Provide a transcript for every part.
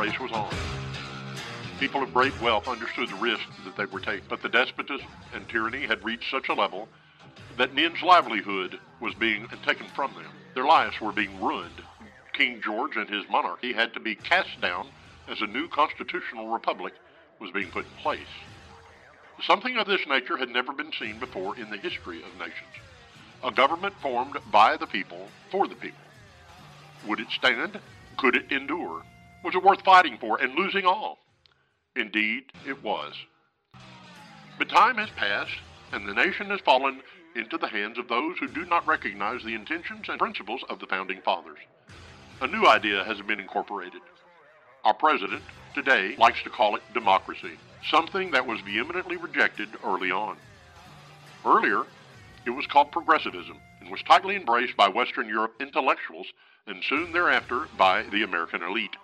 embrace was on. People of great wealth understood the risk that they were taking, but the despotism and tyranny had reached such a level that men's livelihood was being taken from them. Their lives were being ruined. King George and his monarchy had to be cast down as a new constitutional republic was being put in place. Something of this nature had never been seen before in the history of nations. A government formed by the people for the people. Would it stand? Could it endure? Was it worth fighting for and losing all? Indeed, it was. But time has passed, and the nation has fallen into the hands of those who do not recognize the intentions and principles of the founding fathers. A new idea has been incorporated. Our president, today, likes to call it democracy, something that was vehemently rejected early on. Earlier, it was called progressivism and was tightly embraced by Western Europe intellectuals and soon thereafter by the American elite.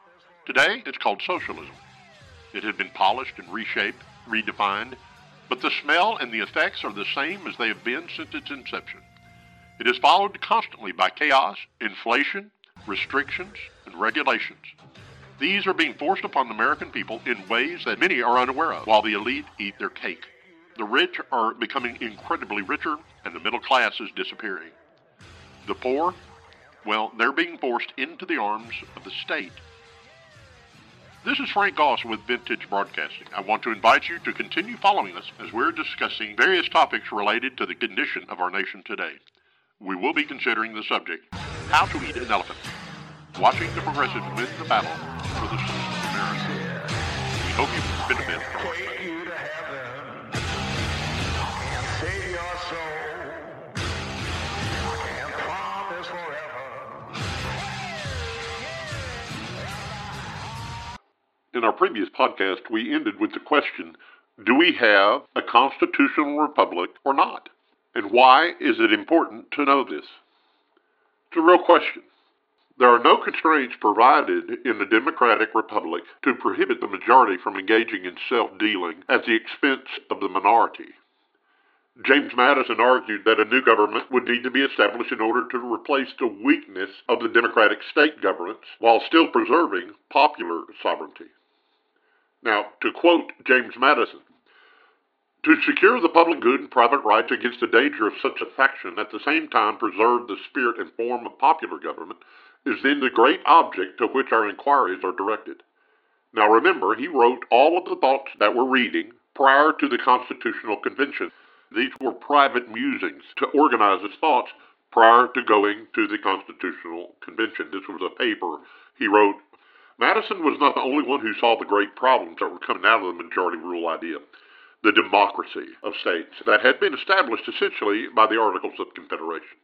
Today, it's called socialism. It had been polished and reshaped, redefined, but the smell and the effects are the same as they have been since its inception. It is followed constantly by chaos, inflation, restrictions, and regulations. These are being forced upon the American people in ways that many are unaware of, while the elite eat their cake. The rich are becoming incredibly richer, and the middle class is disappearing. The poor, well, they're being forced into the arms of the state. This is Frank Goss with Vintage Broadcasting. I want to invite you to continue following us as we're discussing various topics related to the condition of our nation today. We will be considering the subject, how to eat an elephant, watching the progressives win the battle for the citizens of America. We hope you benefit from In our previous podcast, we ended with the question Do we have a constitutional republic or not? And why is it important to know this? It's a real question. There are no constraints provided in the democratic republic to prohibit the majority from engaging in self dealing at the expense of the minority. James Madison argued that a new government would need to be established in order to replace the weakness of the democratic state governments while still preserving popular sovereignty. Now, to quote James Madison, to secure the public good and private rights against the danger of such a faction, at the same time preserve the spirit and form of popular government, is then the great object to which our inquiries are directed. Now remember, he wrote all of the thoughts that we're reading prior to the Constitutional Convention. These were private musings to organize his thoughts prior to going to the Constitutional Convention. This was a paper he wrote. Madison was not the only one who saw the great problems that were coming out of the majority rule idea the democracy of states that had been established essentially by the Articles of Confederation.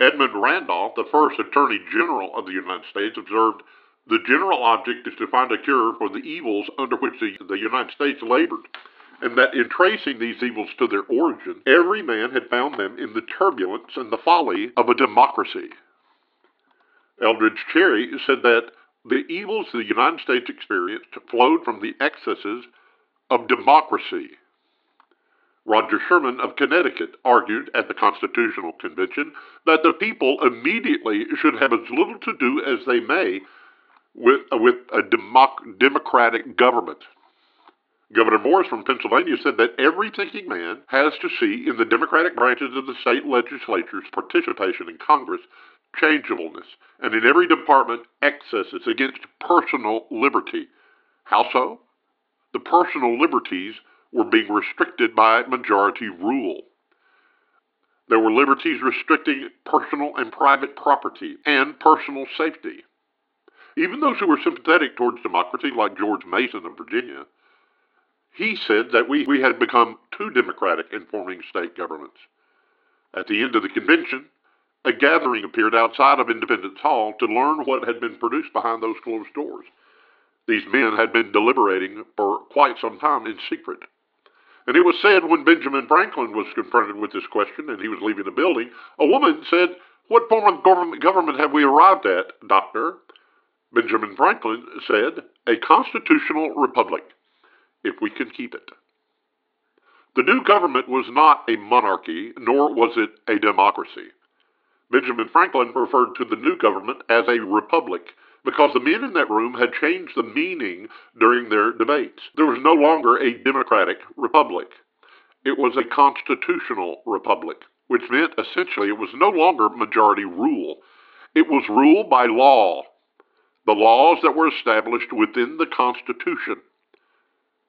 Edmund Randolph, the first Attorney General of the United States, observed the general object is to find a cure for the evils under which the, the United States labored, and that in tracing these evils to their origin, every man had found them in the turbulence and the folly of a democracy. Elbridge Gerry said that the evils the United States experienced flowed from the excesses of democracy. Roger Sherman of Connecticut argued at the Constitutional Convention that the people immediately should have as little to do as they may with, uh, with a democ- democratic government. Gouverneur Morris from Pennsylvania said that every thinking man has to see in the Democratic branches of the state legislatures participation in Congress changeableness, and in every department excesses against personal liberty. How so? The personal liberties were being restricted by majority rule. There were liberties restricting personal and private property and personal safety. Even those who were sympathetic towards democracy, like George Mason of Virginia, he said that we, we had become too democratic in forming state governments. At the end of the convention, a gathering appeared outside of Independence Hall to learn what had been produced behind those closed doors. These men had been deliberating for quite some time in secret. And it was said when Benjamin Franklin was confronted with this question and he was leaving the building, a woman said, What form of government, have we arrived at, Doctor? Benjamin Franklin said, A constitutional republic, if we can keep it. The new government was not a monarchy, nor was it a democracy. Benjamin Franklin referred to the new government as a republic because the men in that room had changed the meaning during their debates. There was no longer a democratic republic. It was a constitutional republic, which meant essentially it was no longer majority rule. It was rule by law, the laws that were established within the Constitution.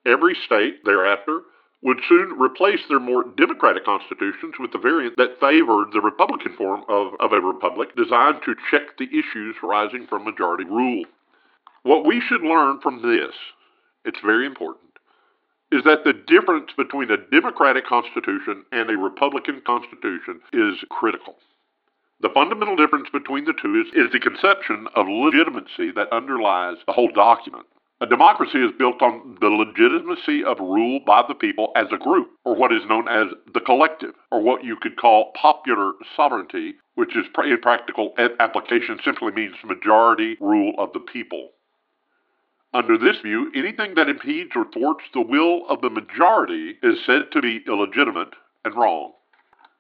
Every state thereafter would soon replace their more democratic constitutions with the variant that favored the Republican form of, of a republic designed to check the issues arising from majority rule. What we should learn from this, it's very important, is that the difference between a democratic constitution and a republican constitution is critical. The fundamental difference between the two is, is the conception of legitimacy that underlies the whole document. A democracy is built on the legitimacy of rule by the people as a group, or what is known as the collective, or what you could call popular sovereignty, which is in practical application simply means majority rule of the people. Under this view, anything that impedes or thwarts the will of the majority is said to be illegitimate and wrong.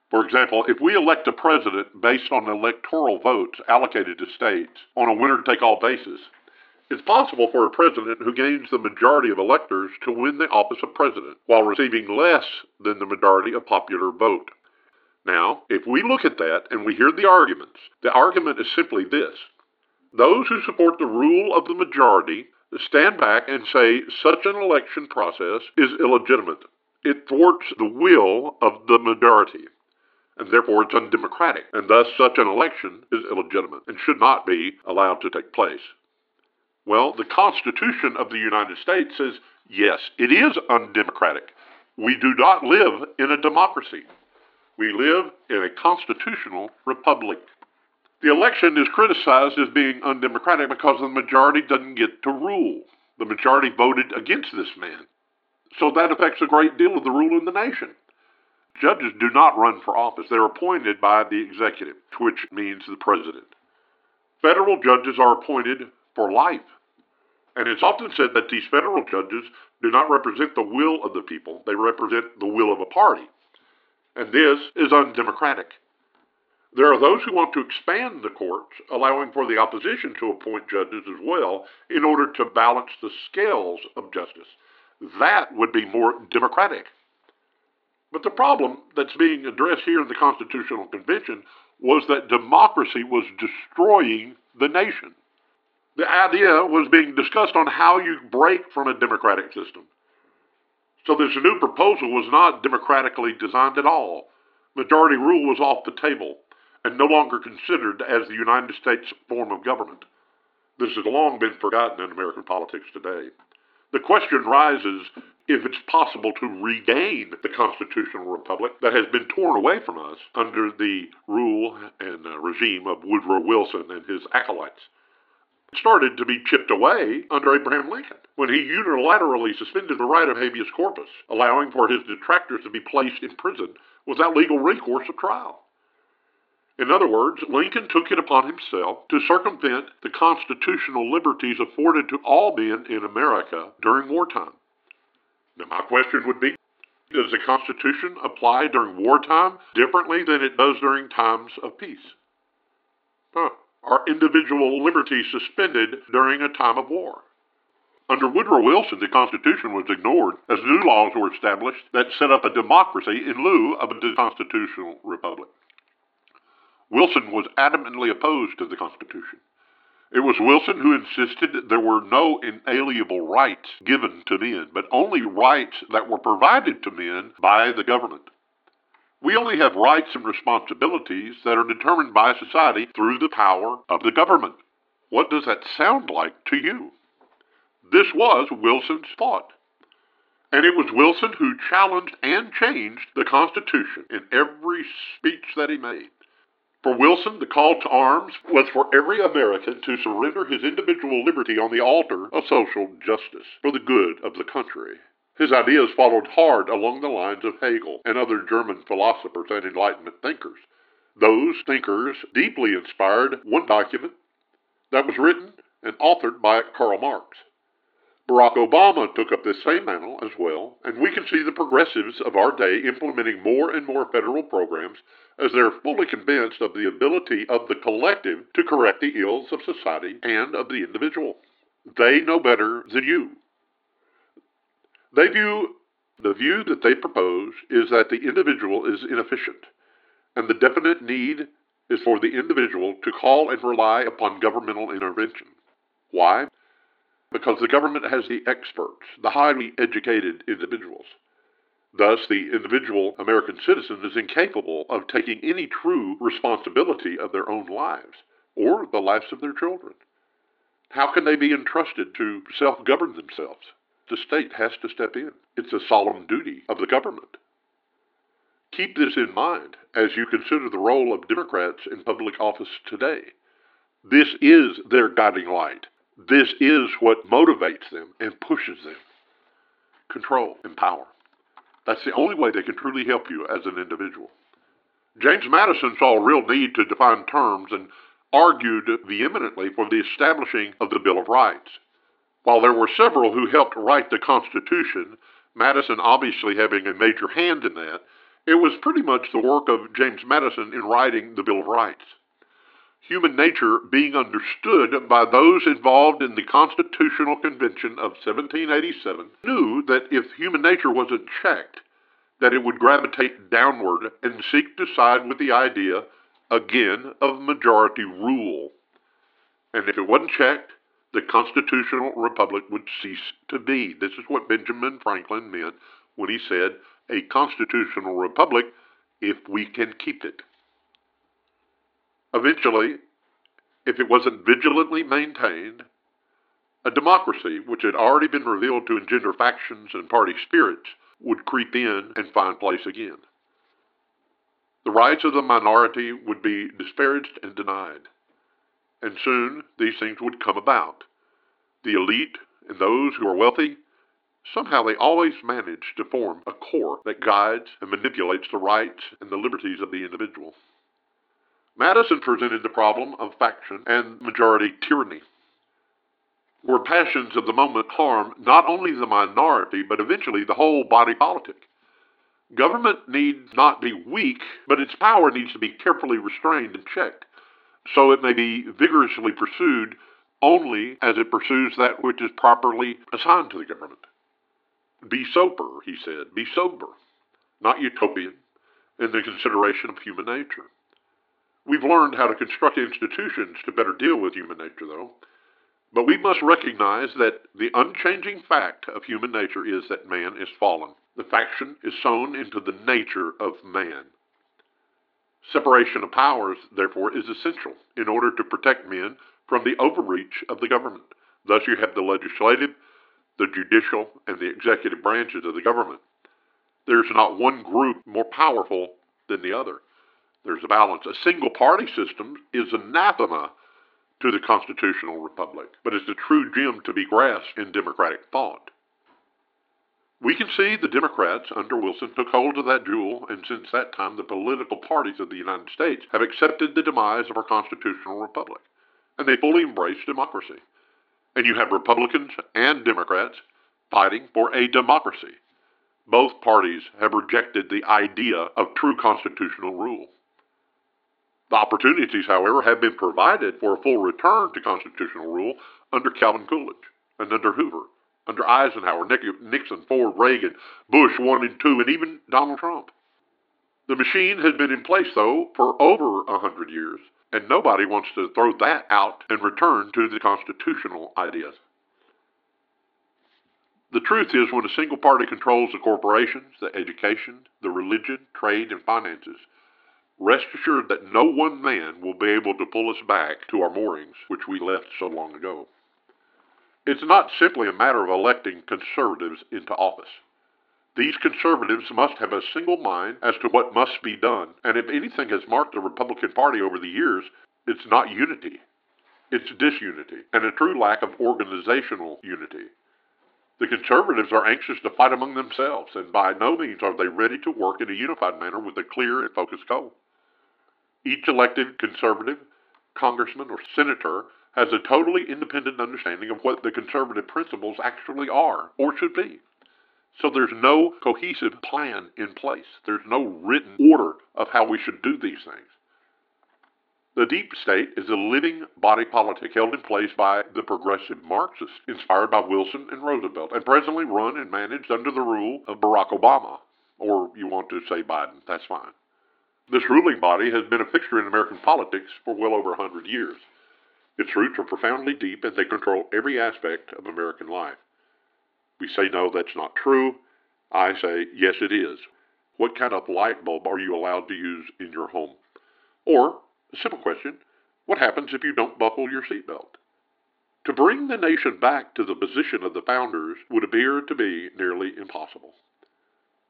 For example, if we elect a president based on electoral votes allocated to states on a winner take all basis, it's possible for a president who gains the majority of electors to win the office of president while receiving less than the majority of popular vote. Now, if we look at that and we hear the arguments, the argument is simply this. Those who support the rule of the majority stand back and say such an election process is illegitimate. It thwarts the will of the majority, and therefore it's undemocratic, and thus such an election is illegitimate and should not be allowed to take place. Well, the Constitution of the United States says, yes, it is undemocratic. We do not live in a democracy. We live in a constitutional republic. The election is criticized as being undemocratic because the majority doesn't get to rule. The majority voted against this man. So that affects a great deal of the rule in the nation. Judges do not run for office. They're appointed by the executive, which means the president. Federal judges are appointed for life. And it's often said that these federal judges do not represent the will of the people, they represent the will of a party. And this is undemocratic. There are those who want to expand the courts, allowing for the opposition to appoint judges as well in order to balance the scales of justice. That would be more democratic. But the problem that's being addressed here in the Constitutional Convention was that democracy was destroying the nation the idea was being discussed on how you break from a democratic system. So this new proposal was not democratically designed at all. Majority rule was off the table and no longer considered as the United States form of government. This has long been forgotten in American politics today. The question rises if it's possible to regain the constitutional republic that has been torn away from us under the rule and uh, regime of Woodrow Wilson and his acolytes started to be chipped away under Abraham Lincoln when he unilaterally suspended the right of habeas corpus, allowing for his detractors to be placed in prison without legal recourse of trial. In other words, Lincoln took it upon himself to circumvent the constitutional liberties afforded to all men in America during wartime. Now, my question would be Does the Constitution apply during wartime differently than it does during times of peace? Huh are individual liberties suspended during a time of war. Under Woodrow Wilson, the Constitution was ignored as new laws were established that set up a democracy in lieu of a constitutional republic. Wilson was adamantly opposed to the Constitution. It was Wilson who insisted there were no inalienable rights given to men, but only rights that were provided to men by the government. We only have rights and responsibilities that are determined by society through the power of the government. What does that sound like to you? This was Wilson's thought. And it was Wilson who challenged and changed the Constitution in every speech that he made. For Wilson, the call to arms was for every American to surrender his individual liberty on the altar of social justice for the good of the country. His ideas followed hard along the lines of Hegel and other German philosophers and Enlightenment thinkers. Those thinkers deeply inspired one document that was written and authored by Karl Marx. Barack Obama took up this same mantle as well, and we can see the progressives of our day implementing more and more federal programs as they're fully convinced of the ability of the collective to correct the ills of society and of the individual. They know better than you. They view the view that they propose is that the individual is inefficient, and the definite need is for the individual to call and rely upon governmental intervention. Why? Because the government has the experts, the highly educated individuals. Thus, the individual American citizen is incapable of taking any true responsibility of their own lives or the lives of their children. How can they be entrusted to self govern themselves? The state has to step in. It's a solemn duty of the government. Keep this in mind as you consider the role of Democrats in public office today. This is their guiding light. This is what motivates them and pushes them. Control and power. That's the only way they can truly help you as an individual. James Madison saw a real need to define terms and argued vehemently for the establishing of the Bill of Rights. While there were several who helped write the Constitution, Madison obviously having a major hand in that, it was pretty much the work of James Madison in writing the Bill of Rights. Human nature being understood by those involved in the Constitutional Convention of 1787 knew that if human nature wasn't checked, that it would gravitate downward and seek to side with the idea, again, of majority rule. And if it wasn't checked, the constitutional republic would cease to be. This is what Benjamin Franklin meant when he said, a constitutional republic if we can keep it. Eventually, if it wasn't vigilantly maintained, a democracy, which had already been revealed to engender factions and party spirits, would creep in and find place again. The rights of the minority would be disparaged and denied. And soon these things would come about. The elite and those who are wealthy Somehow they always manage to form a core that guides and manipulates the rights and the liberties of the individual. Madison presented the problem of faction and majority tyranny, where passions of the moment harm not only the minority, but eventually the whole body politic. Government needs not be weak, but its power needs to be carefully restrained and checked, so it may be vigorously pursued only as it pursues that which is properly assigned to the government. Be sober, he said. Be sober, not utopian, in the consideration of human nature. We've learned how to construct institutions to better deal with human nature, though. But we must recognize that the unchanging fact of human nature is that man is fallen. The faction is sown into the nature of man. Separation of powers, therefore, is essential in order to protect men from the overreach of the government. Thus, you have the legislative, the judicial, and the executive branches of the government. There's not one group more powerful than the other. There's a balance. A single party system is anathema to the constitutional republic, but is the true gem to be grasped in democratic thought. We can see the Democrats under Wilson took hold of that jewel, and since that time, the political parties of the United States have accepted the demise of our constitutional republic, and they fully embrace democracy and you have Republicans and Democrats fighting for a democracy. Both parties have rejected the idea of true constitutional rule. The opportunities, however, have been provided for a full return to constitutional rule under Calvin Coolidge and under Hoover, under Eisenhower, Nixon, Ford, Reagan, Bush 1 and 2, and even Donald Trump. The machine has been in place, though, for over a hundred years, and nobody wants to throw that out and return to the constitutional ideas. The truth is, when a single party controls the corporations, the education, the religion, trade, and finances, rest assured that no one man will be able to pull us back to our moorings, which we left so long ago. It's not simply a matter of electing conservatives into office. These conservatives must have a single mind as to what must be done, and if anything has marked the Republican Party over the years, it's not unity. It's disunity and a true lack of organizational unity. The conservatives are anxious to fight among themselves, and by no means are they ready to work in a unified manner with a clear and focused goal. Each elected conservative, congressman, or senator has a totally independent understanding of what the conservative principles actually are or should be. So there's no cohesive plan in place. There's no written order of how we should do these things. The deep state is a living body politic held in place by the progressive Marxists, inspired by Wilson and Roosevelt, and presently run and managed under the rule of Barack Obama. Or you want to say Biden, that's fine. This ruling body has been a fixture in American politics for well over a hundred years. Its roots are profoundly deep and they control every aspect of American life. We say, no, that's not true. I say, yes, it is. What kind of light bulb are you allowed to use in your home? Or, a simple question, what happens if you don't buckle your seatbelt? To bring the nation back to the position of the founders would appear to be nearly impossible.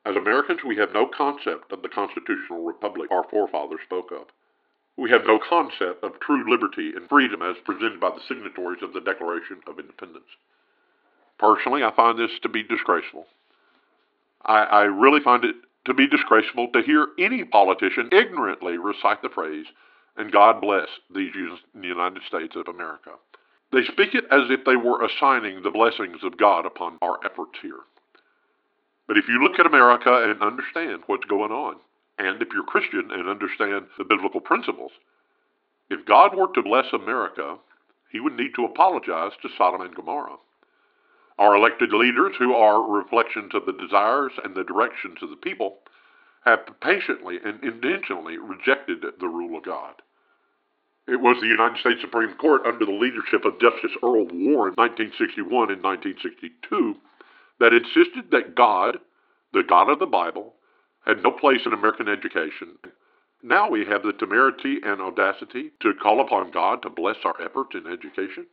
As Americans, we have no concept of the constitutional republic our forefathers spoke of. We have no concept of true liberty and freedom as presented by the signatories of the Declaration of Independence. Personally, I find this to be disgraceful. I, I really find it to be disgraceful to hear any politician ignorantly recite the phrase, and God bless these United States of America. They speak it as if they were assigning the blessings of God upon our efforts here. But if you look at America and understand what's going on, and if you're Christian and understand the biblical principles, if God were to bless America, he would need to apologize to Sodom and Gomorrah. Our elected leaders, who are reflections of the desires and the directions of the people, have patiently and intentionally rejected the rule of God. It was the United States Supreme Court under the leadership of Justice Earl Warren in 1961 and 1962 that insisted that God, the God of the Bible, had no place in American education. Now we have the temerity and audacity to call upon God to bless our efforts in education.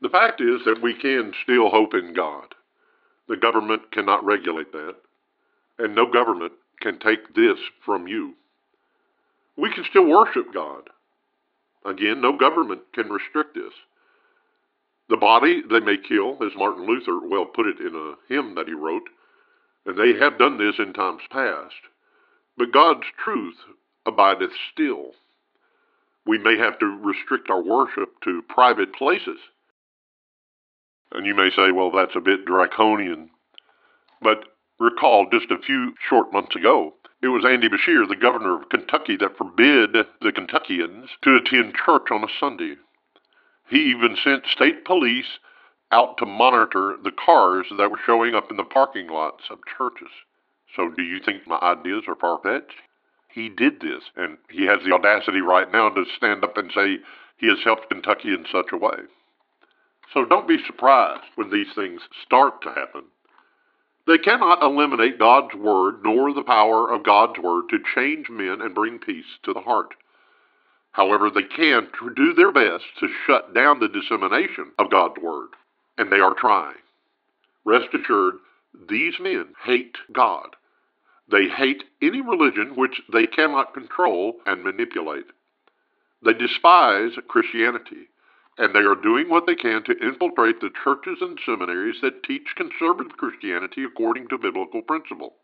The fact is that we can still hope in God. The government cannot regulate that, and no government can take this from you. We can still worship God. Again, no government can restrict this. The body they may kill, as Martin Luther well put it in a hymn that he wrote, and they have done this in times past. But God's truth abideth still. We may have to restrict our worship to private places. And you may say, well, that's a bit draconian. But recall just a few short months ago, it was Andy Beshear, the governor of Kentucky, that forbid the Kentuckians to attend church on a Sunday. He even sent state police out to monitor the cars that were showing up in the parking lots of churches. So do you think my ideas are far-fetched? He did this, and he has the audacity right now to stand up and say he has helped Kentucky in such a way. So don't be surprised when these things start to happen. They cannot eliminate God's Word nor the power of God's Word to change men and bring peace to the heart. However, they can do their best to shut down the dissemination of God's Word and they are trying. Rest assured, these men hate God. They hate any religion which they cannot control and manipulate. They despise Christianity, and they are doing what they can to infiltrate the churches and seminaries that teach conservative Christianity according to biblical principle.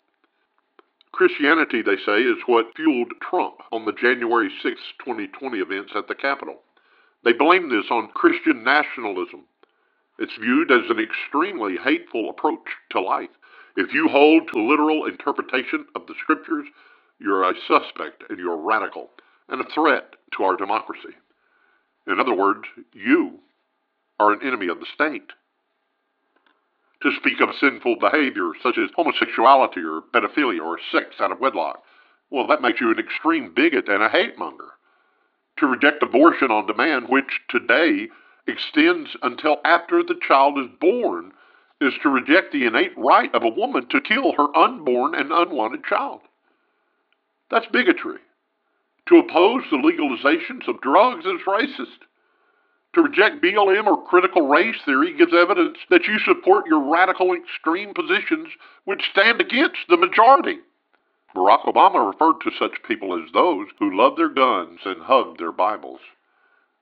Christianity, they say, is what fueled Trump on the January 6, 2020 events at the Capitol. They blame this on Christian nationalism it's viewed as an extremely hateful approach to life. If you hold to literal interpretation of the scriptures, you're a suspect and you're radical and a threat to our democracy. In other words, you are an enemy of the state. To speak of sinful behavior such as homosexuality or pedophilia or sex out of wedlock, well, that makes you an extreme bigot and a hate monger. To reject abortion on demand, which today extends until after the child is born is to reject the innate right of a woman to kill her unborn and unwanted child. That's bigotry. To oppose the legalizations of drugs is racist. To reject BLM or critical race theory gives evidence that you support your radical extreme positions which stand against the majority. Barack Obama referred to such people as those who love their guns and hug their Bibles.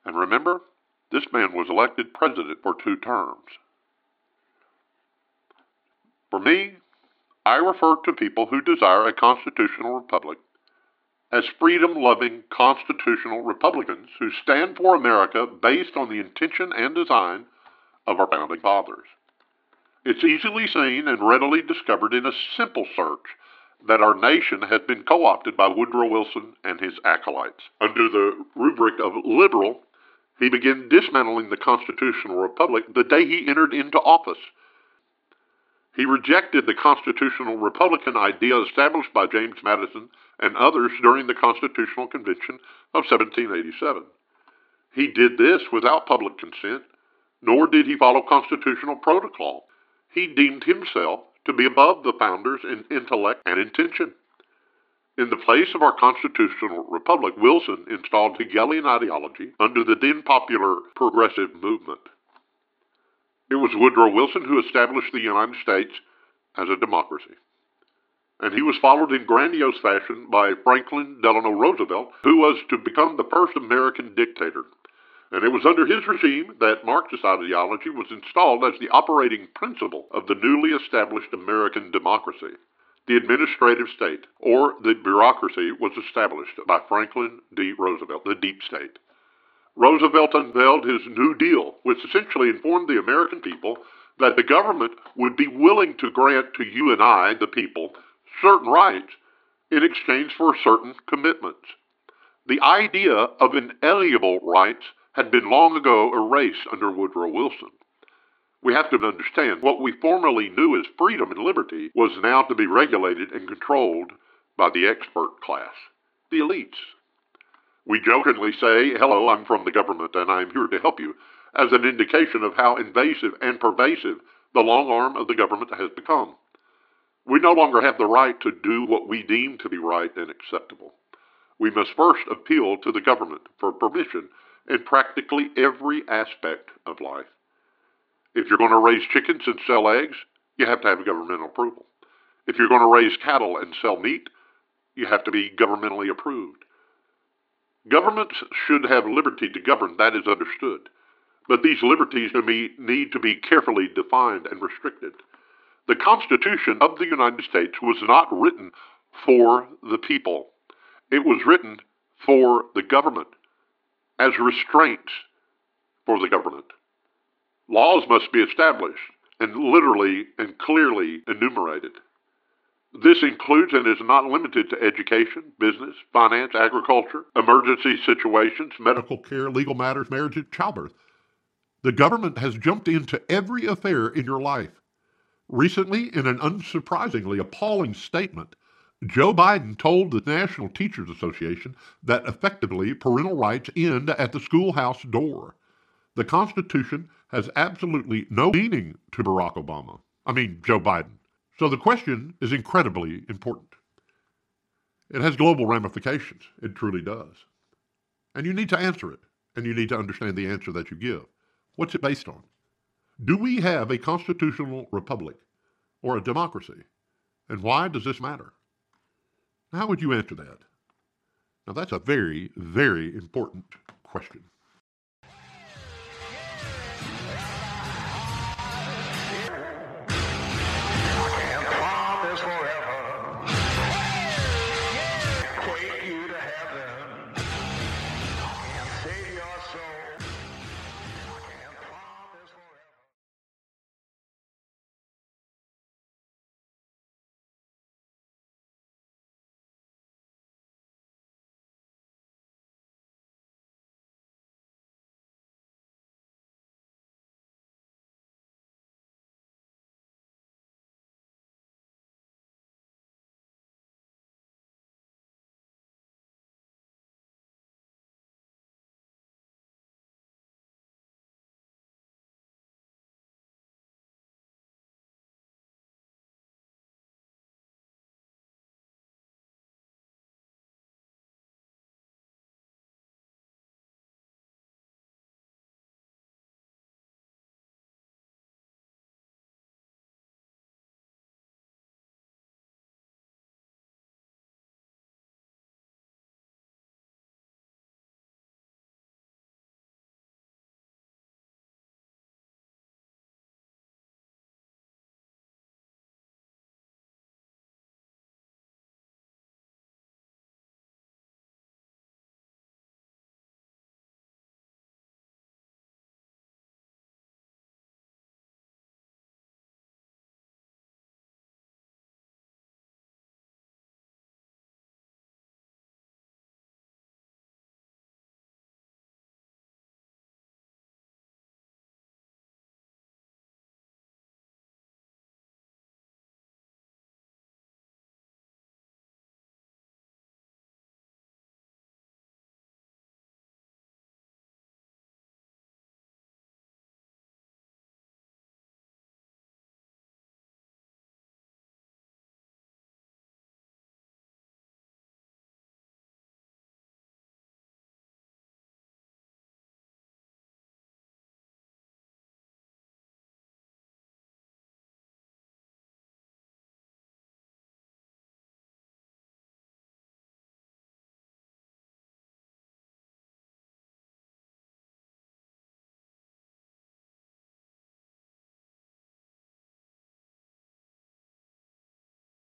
And remember, this man was elected president for two terms. For me, I refer to people who desire a constitutional republic as freedom loving constitutional Republicans who stand for America based on the intention and design of our founding fathers. It's easily seen and readily discovered in a simple search that our nation has been co opted by Woodrow Wilson and his acolytes. Under the rubric of liberal, he began dismantling the constitutional republic the day he entered into office. He rejected the constitutional republican idea established by James Madison and others during the Constitutional Convention of 1787. He did this without public consent, nor did he follow constitutional protocol. He deemed himself to be above the founders in intellect and intention. In the place of our constitutional republic, Wilson installed Hegelian ideology under the then popular progressive movement. It was Woodrow Wilson who established the United States as a democracy. And he was followed in grandiose fashion by Franklin Delano Roosevelt, who was to become the first American dictator. And it was under his regime that Marxist ideology was installed as the operating principle of the newly established American democracy. The administrative state, or the bureaucracy, was established by Franklin D. Roosevelt, the deep state. Roosevelt unveiled his New Deal, which essentially informed the American people that the government would be willing to grant to you and I, the people, certain rights in exchange for certain commitments. The idea of inalienable rights had been long ago erased under Woodrow Wilson. We have to understand what we formerly knew as freedom and liberty was now to be regulated and controlled by the expert class, the elites. We jokingly say, Hello, I'm from the government and I'm here to help you, as an indication of how invasive and pervasive the long arm of the government has become. We no longer have the right to do what we deem to be right and acceptable. We must first appeal to the government for permission in practically every aspect of life. If you're going to raise chickens and sell eggs, you have to have governmental approval. If you're going to raise cattle and sell meat, you have to be governmentally approved. Governments should have liberty to govern, that is understood. But these liberties need to be carefully defined and restricted. The Constitution of the United States was not written for the people. It was written for the government as restraints for the government. Laws must be established and literally and clearly enumerated. This includes and is not limited to education, business, finance, agriculture, emergency situations, medical care, legal matters, marriage, and childbirth. The government has jumped into every affair in your life. Recently, in an unsurprisingly appalling statement, Joe Biden told the National Teachers Association that effectively parental rights end at the schoolhouse door. The Constitution has absolutely no meaning to Barack Obama. I mean, Joe Biden. So the question is incredibly important. It has global ramifications. It truly does. And you need to answer it, and you need to understand the answer that you give. What's it based on? Do we have a constitutional republic or a democracy? And why does this matter? How would you answer that? Now, that's a very, very important question.